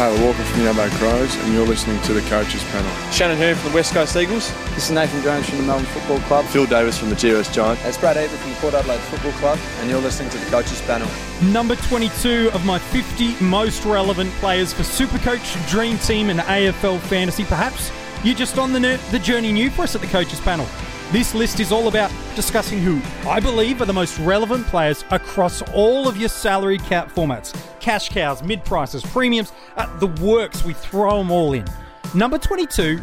Taylor Walker from the Adelaide Crows, and you're listening to the Coaches Panel. Shannon Hurn from the West Coast Eagles. This is Nathan Jones from the Melbourne Football Club. Phil Davis from the GWS Giants. It's Brad Ebert from the Port Adelaide Football Club, and you're listening to the Coaches Panel. Number 22 of my 50 most relevant players for Supercoach, Dream Team, and AFL Fantasy. Perhaps you're just on the, the journey new for us at the Coaches Panel. This list is all about discussing who I believe are the most relevant players across all of your salary cap formats cash cows, mid prices, premiums, uh, the works. We throw them all in. Number 22,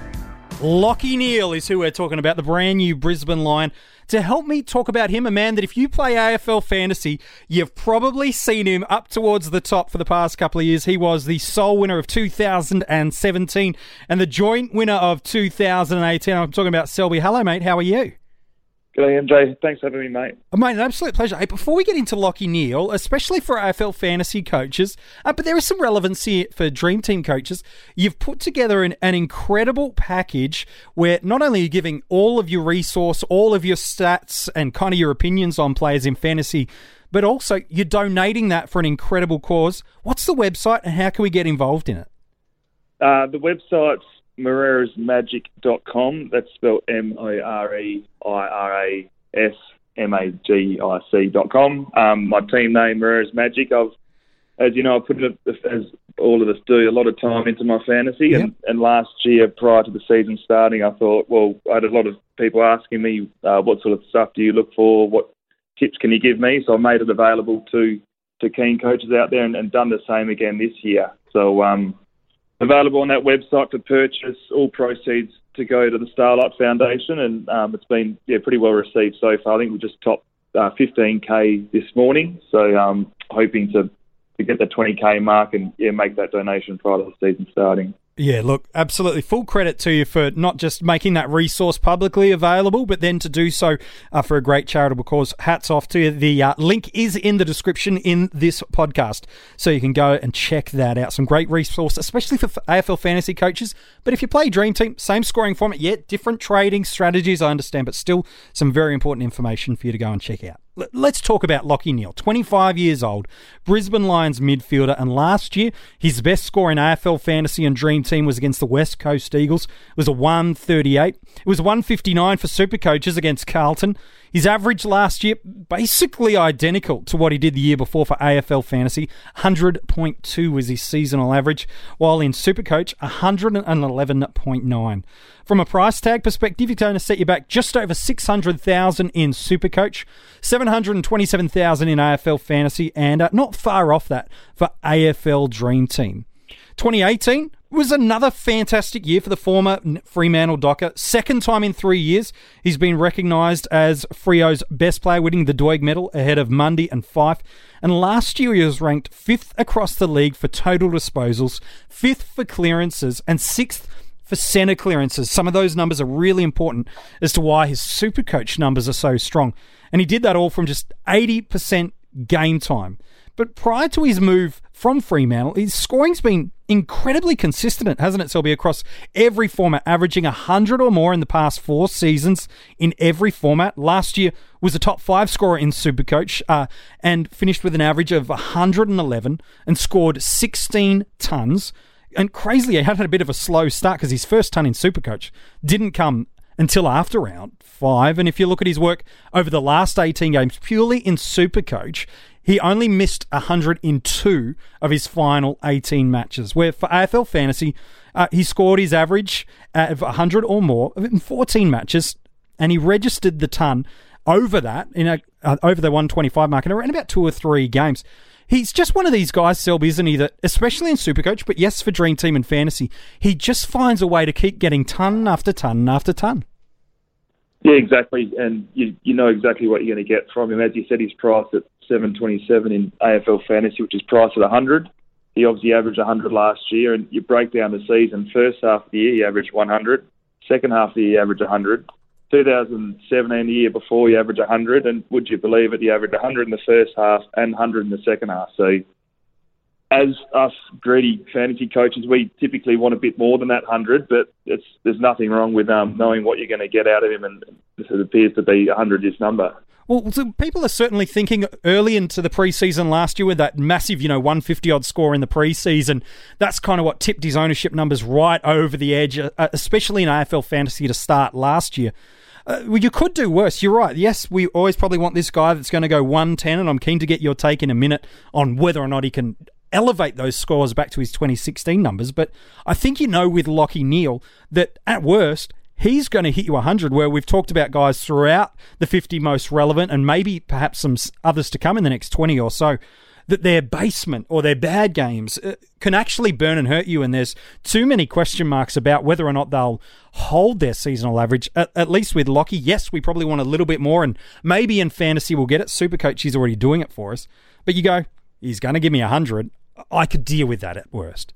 Lachie Neale is who we're talking about, the brand new Brisbane Lion. To help me talk about him, a man that if you play AFL fantasy, you've probably seen him up towards the top for the past couple of years. He was the sole winner of 2017 and the joint winner of 2018. I'm talking about Selby. Hello, mate. How are you? G'day, MJ. Thanks for having me, mate. Oh, mate, an absolute pleasure. Hey, before we get into Lachie Neale, especially for AFL fantasy coaches, uh, but there is some relevancy for Dream Team coaches. You've put together an, an incredible package where not only are you giving all of your resource, all of your stats, and kind of your opinions on players in fantasy, but also you're donating that for an incredible cause. What's the website and how can we get involved in it? Uh, the website's moreirasmagic.com. That's spelled M O R E I R A S M A G I C.com. Um, my team name, Moreiras Magic. I've, as you know, I put it, as all of us do, a lot of time into my fantasy. Yep. And, and last year, prior to the season starting, I thought, well, I had a lot of people asking me, uh, what sort of stuff do you look for? What tips can you give me? So I made it available to to keen coaches out there and, and done the same again this year. So um, available on that website to purchase. All proceeds to go to the Starlight Foundation, and um, it's been yeah pretty well received so far. I think we just topped uh, 15k this morning, so um, hoping to to get the 20k mark and yeah make that donation prior to the season starting. Yeah, look, absolutely. Full credit to you for not just making that resource publicly available, but then to do so uh, for a great charitable cause. Hats off to you. The uh, link is in the description in this podcast, so you can go and check that out. Some great resource, especially for AFL fantasy coaches. But if you play Dream Team, same scoring format, yet different trading strategies, I understand, but still some very important information for you to go and check out. Let's talk about Lachie Neale, 25 years old, Brisbane Lions midfielder, and last year his best score in AFL fantasy and dream team was against the West Coast Eagles. It was a 138. It was 159 for super coaches against Carlton. His average last year, basically identical to what he did the year before for AFL fantasy. 100.2 was his seasonal average, while in Supercoach, 111.9. From a price tag perspective, you're going to set you back just over 600,000 in Supercoach, 727,000 in AFL fantasy, and uh, not far off that for AFL Dream Team. 2018 was another fantastic year for the former Fremantle Docker. Second time in three years, he's been recognised as Freo's best player, winning the Doig medal ahead of Mundy and Fyfe. And last year, he was ranked fifth across the league for total disposals, fifth for clearances, and sixth for centre clearances. Some of those numbers are really important as to why his super coach numbers are so strong. And he did that all from just 80% game time. But prior to his move from Fremantle, his scoring's been incredibly consistent, hasn't it, Selby, across every format, averaging 100 or more in the past four seasons in every format. Last year was a top five scorer in Supercoach uh, and finished with an average of 111 and scored 16 tons. And crazily, he had a bit of a slow start because his first ton in Supercoach didn't come until after round five. And if you look at his work over the last 18 games, purely in Supercoach, he only missed 100 in two of his final 18 matches, where for AFL Fantasy, uh, he scored his average of 100 or more in 14 matches, and he registered the ton over that, in a, uh, over the 125 mark in around about two or three games. He's just one of these guys, Selby, isn't he? That especially in Supercoach, but yes, for Dream Team and Fantasy, he just finds a way to keep getting ton after ton after ton. Yeah, exactly, and you you know exactly what you're going to get from him. As you said, he's priced at 727 in AFL fantasy, which is priced at 100. He obviously averaged 100 last year, and you break down the season. First half of the year, he averaged 100. Second half of the year, he averaged 100. 2017, the year before, he averaged 100, and would you believe it, he averaged 100 in the first half and 100 in the second half. So, as us greedy fantasy coaches, we typically want a bit more than that 100, but there's nothing wrong with um, knowing what you're going to get out of him, and it appears to be 100 his number. Well, so people are certainly thinking early into the preseason last year with that massive, you know, 150 odd score in the preseason. That's kind of what tipped his ownership numbers right over the edge, uh, especially in AFL fantasy to start last year. Uh, well, you could do worse. You're right. Yes, we always probably want this guy that's going to go 110, and I'm keen to get your take in a minute on whether or not he can elevate those scores back to his 2016 numbers. But I think you know with Lachie Neale that at worst, he's going to hit you 100, where we've talked about guys throughout the 50 most relevant and maybe perhaps some others to come in the next 20 or so. That their basement or their bad games uh, can actually burn and hurt you, and there's too many question marks about whether or not they'll hold their seasonal average. At, at least with Lachie, yes, we probably want a little bit more, and maybe in fantasy we'll get it. Supercoach is already doing it for us, but you go, he's going to give me 100. I could deal with that at worst.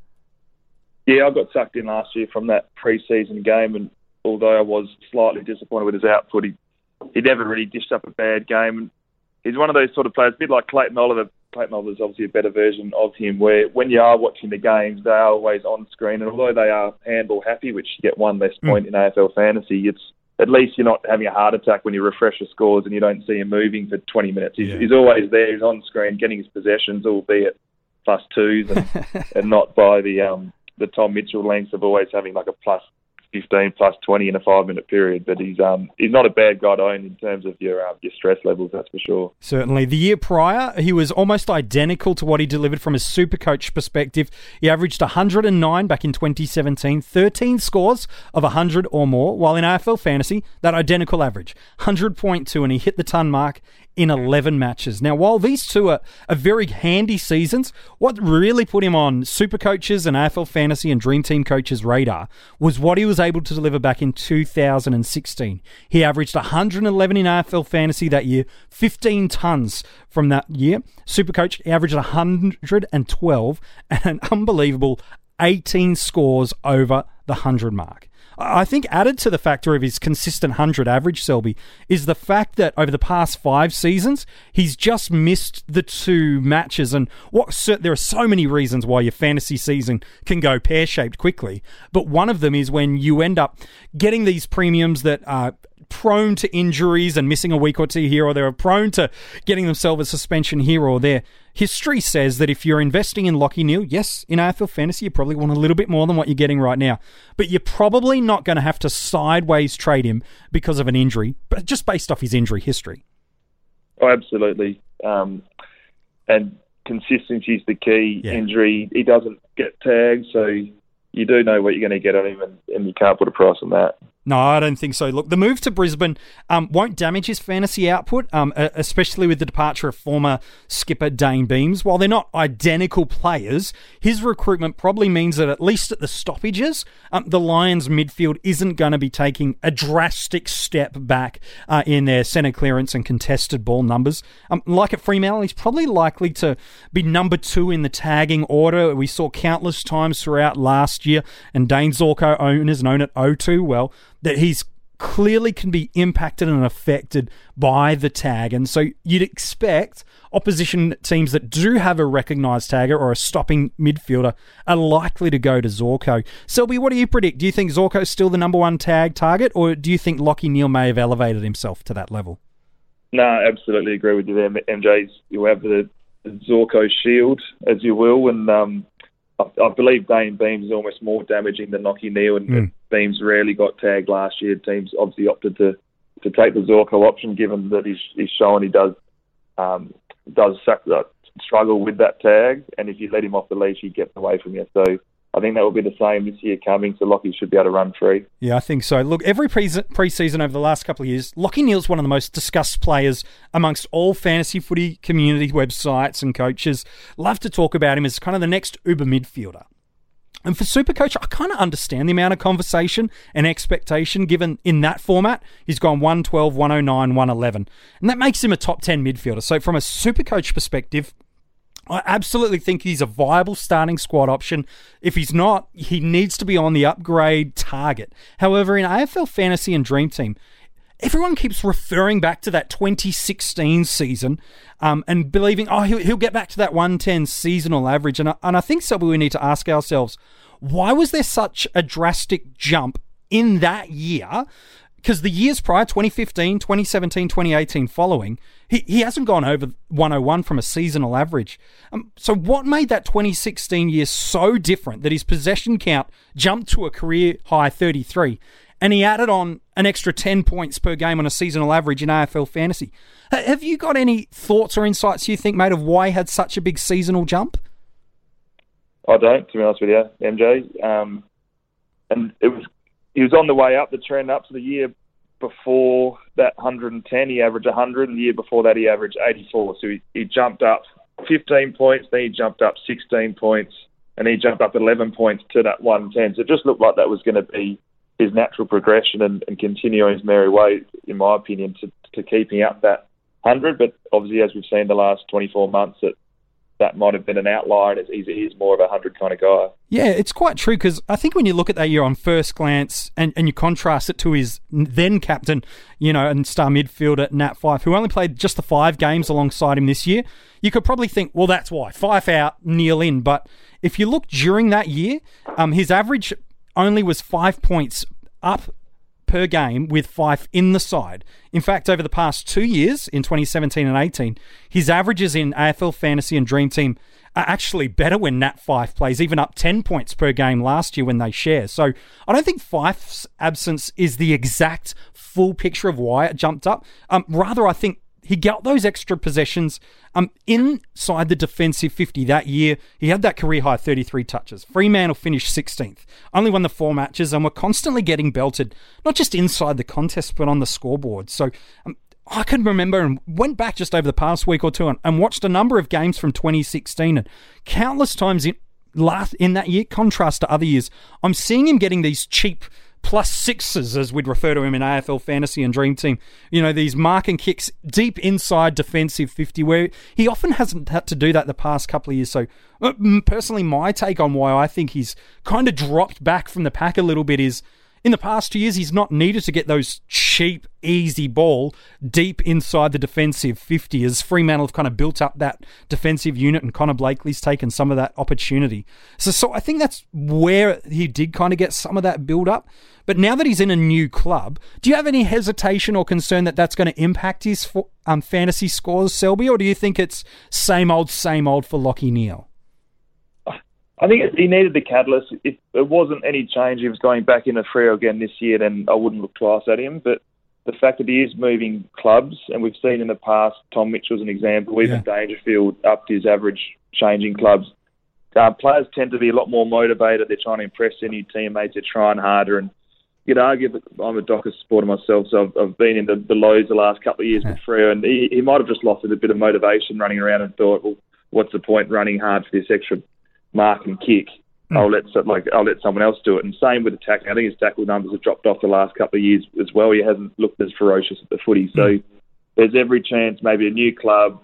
Yeah, I got sucked in last year from that preseason game, and although I was slightly disappointed with his output, he he never really dished up a bad game. And he's one of those sort of players, a bit like Clayton Oliver. Clayton Oliver is obviously a better version of him, where when you are watching the games, they are always on screen, and although they are handball happy, which you get one less hmm. point mm. in AFL fantasy, it's at least you're not having a heart attack when you refresh the scores and you don't see him moving for 20 minutes. He's, yeah. he's always there. He's on screen, getting his possessions, albeit plus twos, and, and not by the um, the Tom Mitchell lengths of always having like a plus 15 plus 20 in a five minute period. But he's um he's not a bad guy to own in terms of your uh, your stress levels, that's for sure. Certainly. The year prior, he was almost identical to what he delivered from a super coach perspective. He averaged 109 back in 2017, 13 scores of 100 or more, while in AFL fantasy, that identical average, 100.2, and he hit the ton mark in 11 matches. Now, while these two are, are very handy seasons, what really put him on super coaches and AFL fantasy and dream team coaches' radar was what he was able to deliver back in 2016. He averaged 111 in AFL fantasy that year, 15 tons from that year. Super coach averaged 112 and an unbelievable 18 scores over the 100 mark. I think added to the factor of his consistent 100 average, Selby, is the fact that over the past five seasons, he's just missed the two matches. And what there are so many reasons why your fantasy season can go pear shaped quickly. But one of them is when you end up getting these premiums that are prone to injuries and missing a week or two here or there, are prone to getting themselves a suspension here or there. History says that if you're investing in Lachie Neale, yes, in AFL fantasy, you probably want a little bit more than what you're getting right now, but you're probably not going to have to sideways trade him because of an injury, but just based off his injury history. Oh, absolutely. Um, and consistency is the key. Yeah. Injury, he doesn't get tagged, so you do know what you're going to get on him, and, and you can't put a price on that. No, I don't think so. Look, the move to Brisbane um, won't damage his fantasy output, um, especially with the departure of former skipper Dayne Beams. While they're not identical players, his recruitment probably means that at least at the stoppages, um, the Lions midfield isn't going to be taking a drastic step back uh, in their centre clearance and contested ball numbers. Um, like at Fremantle, he's probably likely to be number two in the tagging order. We saw countless times throughout last year, and Dayne Zorko owners known at O2 well that he's clearly can be impacted and affected by the tag. And so you'd expect opposition teams that do have a recognised tagger or a stopping midfielder are likely to go to Zorko. Selby, what do you predict? Do you think Zorko's still the number one tag target, or do you think Lachie Neale may have elevated himself to that level? No, I absolutely agree with you there, MJ's. You have the Zorko shield, as you will, and um, I, I believe Dayne Beams is almost more damaging than Lachie Neale, and mm. Beams rarely got tagged last year. Teams obviously opted to, to take the Zorko option, given that he's, he's shown he does um, does suck, uh, struggle with that tag, and if you let him off the leash, he gets away from you. So I think that will be the same this year coming. So Lachie should be able to run free. Yeah, I think so. Look, every pre season over the last couple of years, Lachie Neale's one of the most discussed players amongst all fantasy footy community websites and coaches. Love to talk about him as kind of the next Uber midfielder. And for Supercoach, I kind of understand the amount of conversation and expectation given in that format. He's gone 112, 109, 111. And that makes him a top 10 midfielder. So, from a Supercoach perspective, I absolutely think he's a viable starting squad option. If he's not, he needs to be on the upgrade target. However, in AFL Fantasy and Dream Team, everyone keeps referring back to that 2016 season um, and believing, oh, he'll, he'll, get back to that 110 seasonal average. And I, and I think something we need to ask ourselves why was there such a drastic jump in that year because the years prior, 2015, 2017, 2018 following, he, he hasn't gone over 101 from a seasonal average. Um, so, what made that 2016 year so different that his possession count jumped to a career high 33 and he added on an extra 10 points per game on a seasonal average in AFL fantasy? Have you got any thoughts or insights you think, made of why he had such a big seasonal jump? I don't, to be honest with you, MJ. Um, and it was he was on the way up the trend up to the year before that 110. He averaged 100, and the year before that he averaged 84. So he, he jumped up 15 points, then he jumped up 16 points, and he jumped up 11 points to that 110. So it just looked like that was going to be his natural progression and, and continue his merry way, in my opinion, to, to keeping up that 100. But obviously, as we've seen the last 24 months, that that might have been an outlier, and he's, more of a 100 kind of guy. Yeah, it's quite true because I think when you look at that year on first glance and, and you contrast it to his then captain, you know, and star midfielder, Nat Fyfe, who only played just the five games alongside him this year, you could probably think, well, that's why. Fyfe out, Neale in. But if you look during that year, um, his average only was five points up per game with Fyfe in the side. In fact, over the past two years, in 2017 and 18, his averages in AFL Fantasy and Dream Team are actually better when Nat Fyfe plays, even up 10 points per game last year when they share. So I don't think Fyfe's absence is the exact full picture of why it jumped up. Um, rather, I think he got those extra possessions um, inside the defensive 50 that year. He had that career high 33 touches. Fremantle finished 16th, only won the four matches, and were constantly getting belted, not just inside the contest, but on the scoreboard. So um, I can remember and went back just over the past week or two and, and watched a number of games from 2016 and countless times in last in that year, contrast to other years, I'm seeing him getting these cheap plus sixes, as we'd refer to him in AFL Fantasy and Dream Team. You know, these mark and kicks deep inside defensive 50, where he often hasn't had to do that the past couple of years. So, uh, personally, my take on why I think he's kind of dropped back from the pack a little bit is in the past two years, he's not needed to get those cheap, easy ball deep inside the defensive 50 as Fremantle have kind of built up that defensive unit and Connor Blakely's taken some of that opportunity. So, so I think that's where he did kind of get some of that build up. But now that he's in a new club, do you have any hesitation or concern that that's going to impact his um, fantasy scores, Selby, or do you think it's same old, same old for Lachie Neale? I think he needed the catalyst. If it wasn't any change, he was going back in the Freo again this year, then I wouldn't look twice at him. But the fact that he is moving clubs, and we've seen in the past, Tom Mitchell's an example, even yeah. Dangerfield upped his average changing clubs. Uh, players tend to be a lot more motivated. They're trying to impress their new teammates. They're trying harder. And you'd argue that I'm a Dockers supporter myself, so I've, I've been in the, the lows the last couple of years yeah. with Freo, and he, he might have just lost a bit of motivation running around and thought, well, what's the point running hard for this extra mark and kick. Mm. I'll let like I'll let someone else do it. And same with the tackling. I think his tackle numbers have dropped off the last couple of years as well. He hasn't looked as ferocious at the footy. So mm. there's every chance maybe a new club,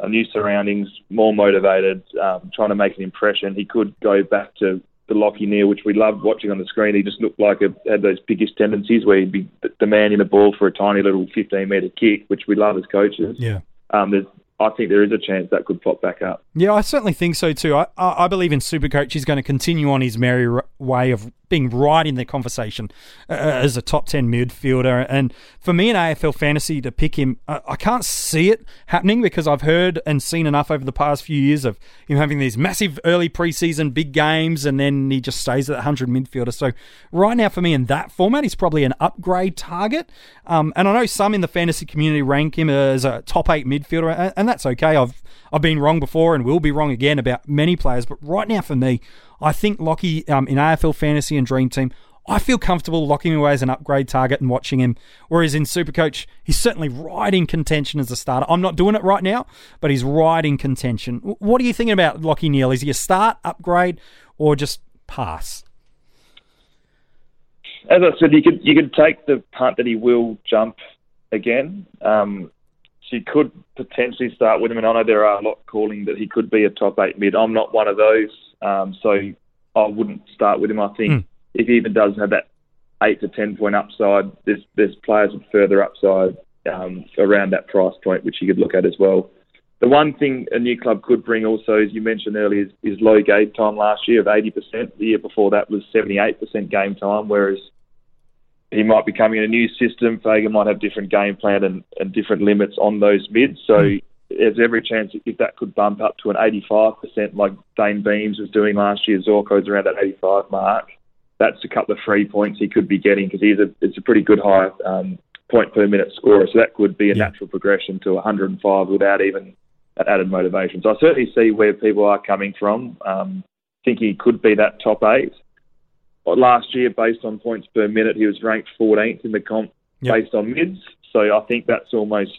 a new surroundings, more motivated, um, trying to make an impression. He could go back to the Lachie Neale, which we loved watching on the screen. He just looked like a, had those biggest tendencies where he'd be demanding the ball for a tiny little 15 metre kick, which we love as coaches. Yeah. Um, there's I think there is a chance that could pop back up. Yeah, I certainly think so too. I, I believe in Supercoach. He's going to continue on his merry way of being right in the conversation uh, as a top 10 midfielder. And for me in AFL fantasy to pick him, I, I can't see it happening because I've heard and seen enough over the past few years of him having these massive early preseason big games and then he just stays at 100 midfielder. So right now for me in that format, he's probably an upgrade target. Um, and I know some in the fantasy community rank him as a top eight midfielder, and, and that's okay. I've I've been wrong before and will be wrong again about many players, but right now for me, I think Lachie um, in AFL Fantasy and Dream Team, I feel comfortable locking him away as an upgrade target and watching him. Whereas in Supercoach, he's certainly right in contention as a starter. I'm not doing it right now, but he's right in contention. What are you thinking about Lachie Neale? Is he a start, upgrade, or just pass? As I said, you could you could take the punt that he will jump again. Um, so you could potentially start with him, and I know there are a lot calling that he could be a top eight mid. I'm not one of those. Um, so I wouldn't start with him. I think mm. if he even does have that eight to ten point upside, there's there's players with further upside um, around that price point which you could look at as well. The one thing a new club could bring also, as you mentioned earlier, is, is low game time last year of 80%. The year before that was 78% game time, whereas he might be coming in a new system. Fagan might have different game plan and, and different limits on those mids. So mm. There's every chance if that could bump up to an 85% like Dayne Beams was doing last year. Zorko's around that 85 mark. That's a couple of free points he could be getting because he's a it's a pretty good high um, point per minute scorer. So that could be a yeah. natural progression to 105 without even that added motivation. So I certainly see where people are coming from. Um, think he could be that top eight last year, based on points per minute, he was ranked 14th in the comp yep. based on mids. So I think that's almost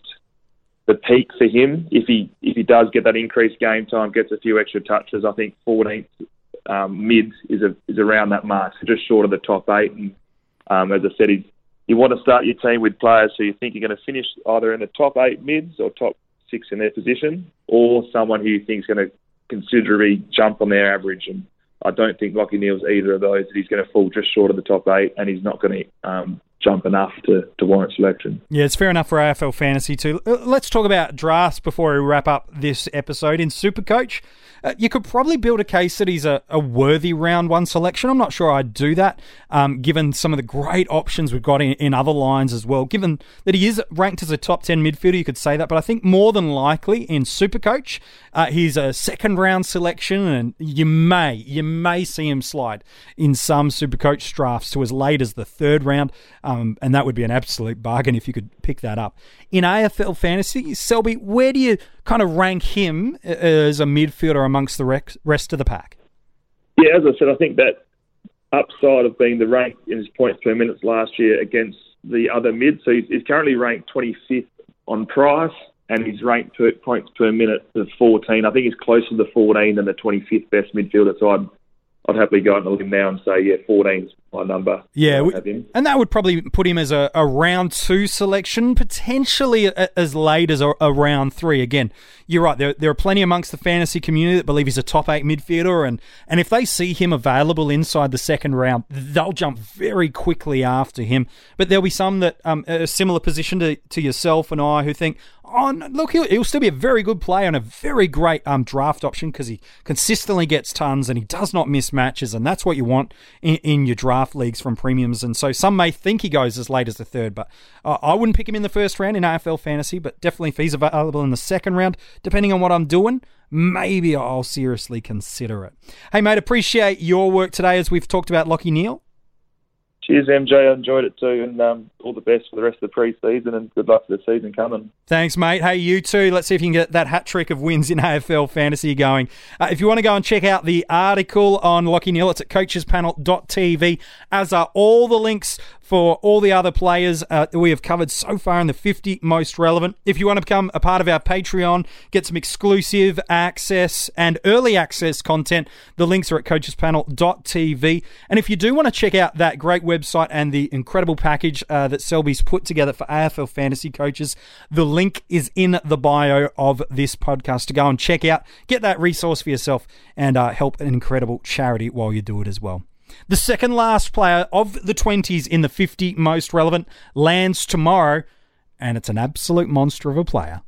the peak for him. If he if he does get that increased game time, gets a few extra touches, I think 14th um, mids is a, is around that mark, so just short of the top eight. And um, as I said, he's, you want to start your team with players who you think are going to finish either in the top eight mids or top six in their position, or someone who you think is going to considerably jump on their average and I don't think Lachie Neale's either of those. He's going to fall just short of the top eight, and he's not going to um, jump enough to, to warrant selection. Yeah, it's fair enough for AFL fantasy too. Let's talk about drafts before we wrap up this episode in Supercoach. Uh, you could probably build a case that he's a, a, worthy round one selection. I'm not sure I'd do that, um, given some of the great options we've got in, in, other lines as well. Given that he is ranked as a top 10 midfielder, you could say that. But I think more than likely in Supercoach, uh, he's a second round selection, and you may, you may see him slide in some Supercoach drafts to as late as the third round. Um, and that would be an absolute bargain if you could pick that up. In AFL fantasy, Selby, where do you kind of rank him uh, as a midfielder amongst the rest of the pack? Yeah, as I said, I think that upside of being the rank in his points per minute last year against the other mid. So he's, he's currently ranked 25th on price, and he's ranked per, points per minute of 14. I think he's closer to the 14 than the 25th best midfielder. So I'd I'd happily go on a limb now and say, yeah, 14's my number. Yeah, we, and that would probably put him as a, a round two selection, potentially a, as late as a, a, round three. Again, you're right. There, there are plenty amongst the fantasy community that believe he's a top eight midfielder, and, and if they see him available inside the second round, they'll jump very quickly after him. But there'll be some that um, a similar position to, to yourself and I who think, oh, look, he'll, he'll, still be a very good player and a very great um, draft option because he consistently gets tons and he does not miss matches, and that's what you want in, in, your draft leagues from premiums. And so some may think he goes as late as the third, but uh, I wouldn't pick him in the first round in AFL fantasy, but definitely if he's available in the second round, depending on what I'm doing. Maybe I'll seriously consider it. Hey, mate, appreciate your work today as we've talked about Lachie Neale. Cheers, MJ. I enjoyed it too, and um, all the best for the rest of the pre-season, and good luck for the season coming. Thanks, mate. Hey, you too. Let's see if you can get that hat trick of wins in AFL fantasy going. Uh, if you want to go and check out the article on Lachie Neale, it's at coachespanel.tv, as are all the links for all the other players uh, we have covered so far in the 50 most relevant. If you want to become a part of our Patreon, get some exclusive access and early access content, the links are at coachespanel.tv. And if you do want to check out that great website and the incredible package uh, that Selby's put together for AFL fantasy coaches, the link is in the bio of this podcast to go and check out. Get that resource for yourself and uh, help an incredible charity while you do it as well. The second last player of the 20s in the 50 most relevant lands tomorrow, and it's an absolute monster of a player.